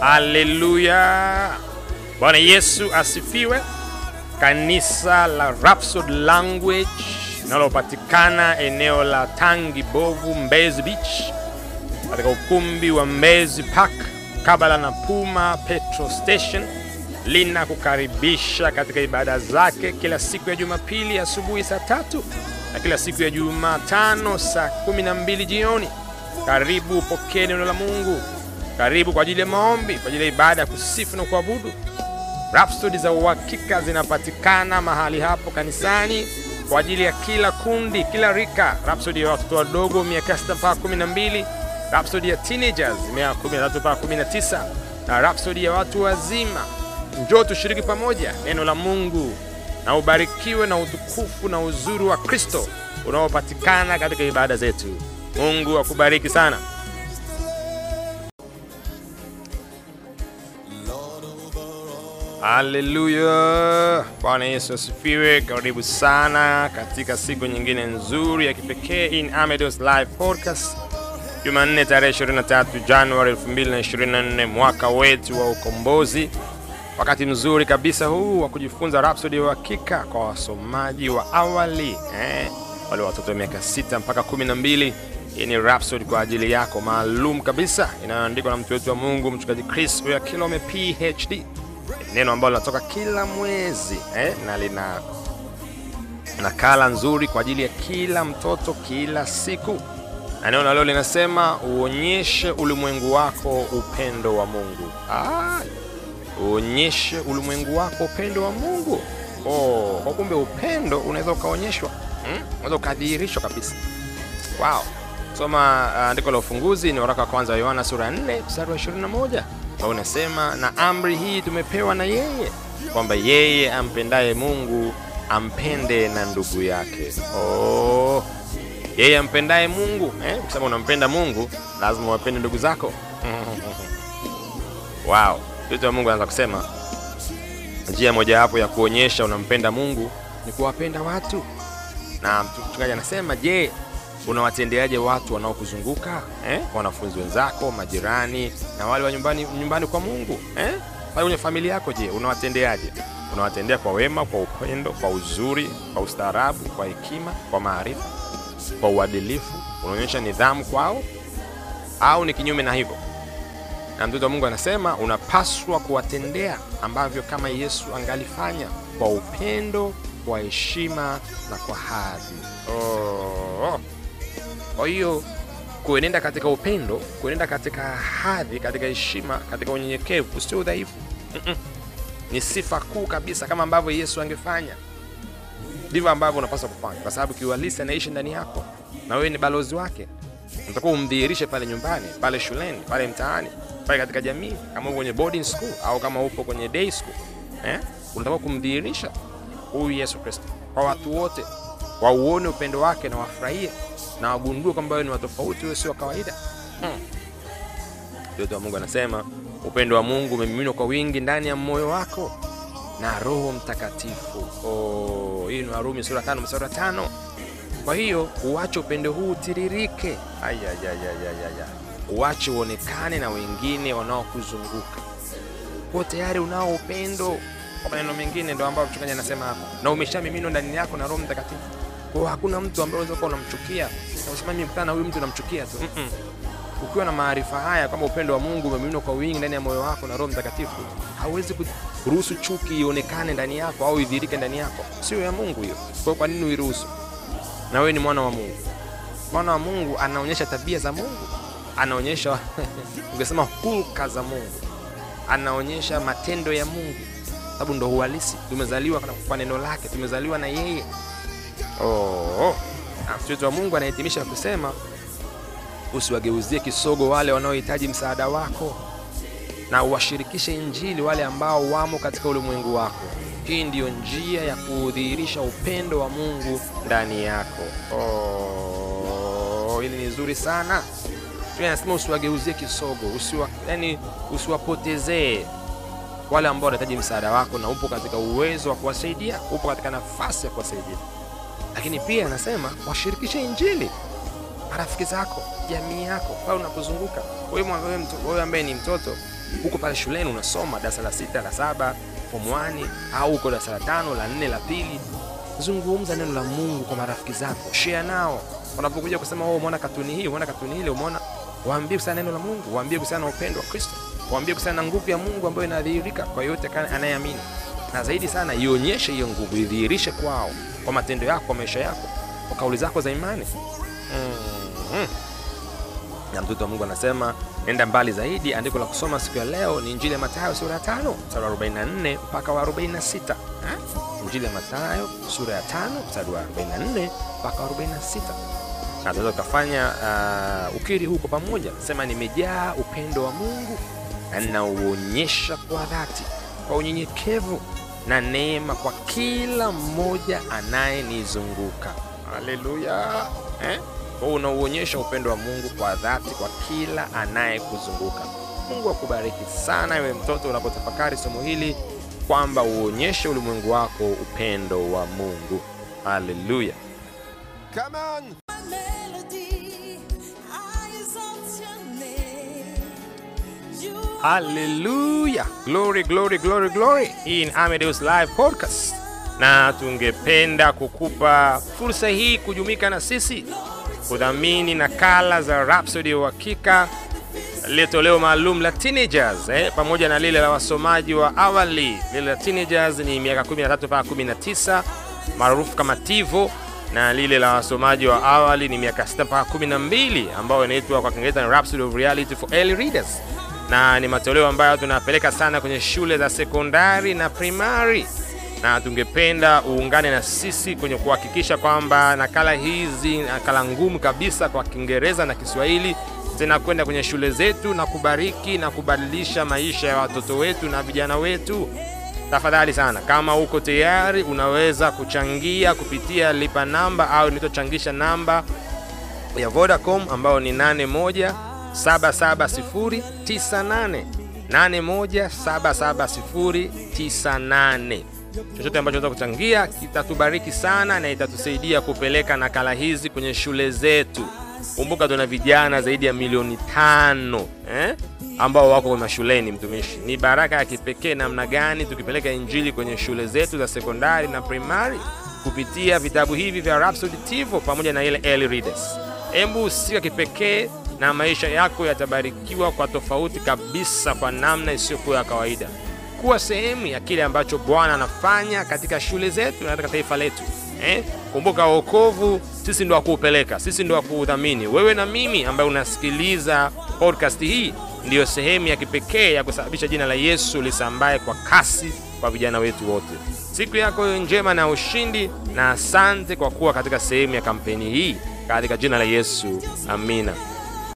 Haleluya! Bwana Yesu asifiwe. Kanisa la Rapsod Language linalopatikana eneo la Tangi Bovu, Mbezi Beach, katika ukumbi wa Mbezi Park kabla na Puma Petro Station, linakukaribisha katika ibada zake kila siku ya Jumapili asubuhi saa tatu na kila siku ya Jumatano saa kumi na mbili jioni. Karibu upokee neno la Mungu. Karibu kwa ajili ya maombi, kwa ajili ya ibada ya kusifu na kuabudu. Rhapsody za uhakika zinapatikana mahali hapo kanisani kwa ajili ya kila kundi, kila rika. Rhapsody ya watoto wadogo miaka sita mpaka kumi na mbili, Rhapsody ya teenagers miaka kumi na tatu mpaka kumi na tisa na Rhapsody ya watu wazima. Njoo tushiriki pamoja neno la Mungu na ubarikiwe na utukufu na uzuri wa Kristo unaopatikana katika ibada zetu. Mungu akubariki sana. Haleluya! Bwana Yesu asifiwe. Karibu sana katika siku nyingine nzuri ya kipekee in Amedos Live Podcast, Jumanne tarehe 23 Januari 2024, mwaka wetu wa ukombozi. Wakati mzuri kabisa huu wa kujifunza Rhapsody ya uhakika kwa wasomaji wa awali eh, wale watoto wa miaka 6 mpaka kumi na mbili. Hii ni Rhapsody kwa ajili yako maalum kabisa, inayoandikwa na mtu wetu wa Mungu mchungaji Chris Oyakilome PhD neno ambalo linatoka kila mwezi eh, na lina nakala nzuri kwa ajili ya kila mtoto kila siku, na neno leo linasema uonyeshe ulimwengu wako upendo wa Mungu. Ah, uonyeshe ulimwengu wako upendo wa Mungu. Oh, kwa kumbe upendo unaweza ukaonyeshwa, hmm? unaweza ukadhihirishwa kabisa. Wow. Soma andiko uh, la ufunguzi ni waraka wa kwanza wa Yohana sura ya 4 mstari wa 21 ambao unasema, na amri hii tumepewa na yeye kwamba yeye ampendaye Mungu ampende na ndugu yake. Oh, yeye ampendaye Mungu eh? Kusema unampenda Mungu lazima wapende ndugu zako. Wow, mtu wa Mungu anaanza kusema njia mojawapo ya kuonyesha unampenda Mungu ni kuwapenda watu, na mchungaji anasema je, unawatendeaje watu wanaokuzunguka eh? Wanafunzi wenzako, majirani na wale wa nyumbani, nyumbani kwa Mungu eh? Pale kwenye familia yako, je, unawatendeaje? Unawatendea kwa wema, kwa upendo, kwa uzuri, kwa ustaarabu, kwa hekima, kwa maarifa, kwa uadilifu? Unaonyesha nidhamu kwao au ni kinyume na hivyo? Na mtoto wa Mungu anasema unapaswa kuwatendea ambavyo kama Yesu angalifanya, kwa upendo, kwa heshima na kwa hadhi. Oh. Kwa hiyo kuenenda katika upendo, kuenenda katika hadhi, katika heshima, katika unyenyekevu sio udhaifu. Ni sifa kuu kabisa, kama ambavyo Yesu angefanya, ndivyo ambavyo unapaswa kufanya, kwa sababu kiuhalisi anaishi ndani yako na wewe ni balozi wake. Unatakiwa umdhihirishe pale nyumbani, pale shuleni, pale mtaani, pale katika jamii, kama kwenye boarding school au kama upo kwenye day school eh? Unatakiwa kumdhihirisha huyu Yesu Kristo kwa watu wote, wauone upendo wake na wafurahie na wagundue kwamba wewe ni watofauti, wewe sio wa kawaida. Mtoto hmm. wa Mungu anasema upendo wa Mungu umemiminwa kwa wingi ndani ya moyo wako na Roho Mtakatifu. Oh, hii ni Warumi sura tano mstari wa tano. Kwa hiyo uache upendo huu utiririke, uache uonekane na wengine wanaokuzunguka. Kwa tayari unao upendo, kwa maneno mengine, ndio ambao mchungaji anasema hapo, na umeshamiminwa ndani yako na Roho Mtakatifu. Kwa hakuna mtu ambaye unaweza kuwa unamchukia unasema mimi mkutana na huyu mtu namchukia tu. mm -mm. Ukiwa na maarifa haya kwamba upendo wa Mungu umemiminwa kwa wingi ndani ya moyo wako na Roho Mtakatifu, hauwezi kuruhusu chuki ionekane ndani yako au idhirike ndani yako, sio ya Mungu hiyo. Kwa kwa nini uiruhusu? Na wewe ni mwana wa Mungu. Mwana wa Mungu anaonyesha tabia za Mungu, anaonyesha ungesema hulka za Mungu, anaonyesha matendo ya Mungu, sababu ndo uhalisi. Tumezaliwa kwa neno lake, tumezaliwa na yeye. Oh, mtoto wa Mungu anahitimisha kusema usiwageuzie kisogo wale wanaohitaji msaada wako, na uwashirikishe Injili wale ambao wamo katika ulimwengu wako. Hii ndiyo njia ya kudhihirisha upendo wa Mungu ndani yako. Oh, hili ni nzuri sana. Anasema usiwageuzie kisogo, usiwa, yani usiwapotezee wale ambao wanahitaji msaada wako, na upo katika uwezo wa kuwasaidia, upo katika nafasi ya kuwasaidia lakini pia anasema washirikishe Injili marafiki zako, jamii yako pale unapozunguka. Wewe ambaye ni mtoto, huko pale shuleni unasoma darasa la sita la saba form 1 au uko darasa la tano la nne la pili. Zungumza neno la mungu kwa marafiki zako share nao. Wanapokuja kusema oh, umeona katuni hii umeona katuni ile umeona waambie kuhusiana neno la mungu waambie kuhusiana na upendo wa kristo waambie kuhusiana na nguvu ya mungu ambayo inadhihirika kwa yote anayeamini. Na zaidi sana ionyeshe hiyo nguvu idhihirishe kwao kwa matendo yako kwa maisha yako kwa kauli zako za imani. Mm-hmm. na mtoto wa mungu anasema nenda mbali zaidi andiko la kusoma siku ya leo ni injili ya matayo sura ya tano mstari wa 44 mpaka wa 46 injili ya matayo sura ya tano mstari wa 44 mpaka wa 46 na tunaweza tukafanya uh, ukiri huko pamoja sema nimejaa upendo wa mungu na ninauonyesha kwa dhati kwa unyenyekevu na neema kwa kila mmoja anayenizunguka. Haleluya eh? kwa unauonyesha upendo wa mungu kwa dhati kwa kila anayekuzunguka. Mungu akubariki sana ewe mtoto unapotafakari somo hili kwamba uonyeshe ulimwengu wako upendo wa mungu. Haleluya Come on! Haleluya glory glory glory glory. Hii ni Amedeus live podcast. Na tungependa kukupa fursa hii kujumika na sisi kudhamini nakala za Rhapsody ya uhakika lile toleo maalum la teenagers eh, pamoja na lile la wasomaji wa awali. Lile la teenagers ni miaka 13 mpaka 19 maarufu kama TIVO, na lile la wasomaji wa awali ni miaka 6 mpaka 12 ambayo inaitwa kwa Kiingereza ni Rhapsody of Reality for Early Readers, na ni matoleo ambayo tunapeleka sana kwenye shule za sekondari na primari, na tungependa uungane na sisi kwenye kuhakikisha kwamba nakala hizi nakala ngumu kabisa kwa Kiingereza na Kiswahili zinakwenda kwenye shule zetu na kubariki na kubadilisha maisha ya watoto wetu na vijana wetu. Tafadhali sana, kama uko tayari, unaweza kuchangia kupitia lipa namba au nitochangisha namba ya Vodacom ambayo ni 81 77098 81 77098 chochote ambacho za kuchangia kitatubariki sana na itatusaidia kupeleka nakala hizi kwenye shule zetu. Kumbuka tuna vijana zaidi ya milioni tano eh, ambao wako mashuleni. Mtumishi, ni baraka ya kipekee namna gani tukipeleka injili kwenye shule zetu za sekondari na primari kupitia vitabu hivi vya Rhapsody TIVO pamoja na ile early readers. Hebu usika kipekee na maisha yako yatabarikiwa kwa tofauti kabisa, kwa namna isiyokuwa ya kawaida kuwa sehemu ya kile ambacho Bwana anafanya katika shule zetu na katika taifa letu. Eh? Kumbuka wokovu sisi ndo wakuupeleka, sisi ndo wakuudhamini. Wewe na mimi ambaye unasikiliza podcast hii ndiyo sehemu ya kipekee ya kusababisha jina la Yesu lisambae kwa kasi kwa vijana wetu wote. Siku yako iwe njema na ushindi, na asante kwa kuwa katika sehemu ya kampeni hii, katika jina la Yesu, amina.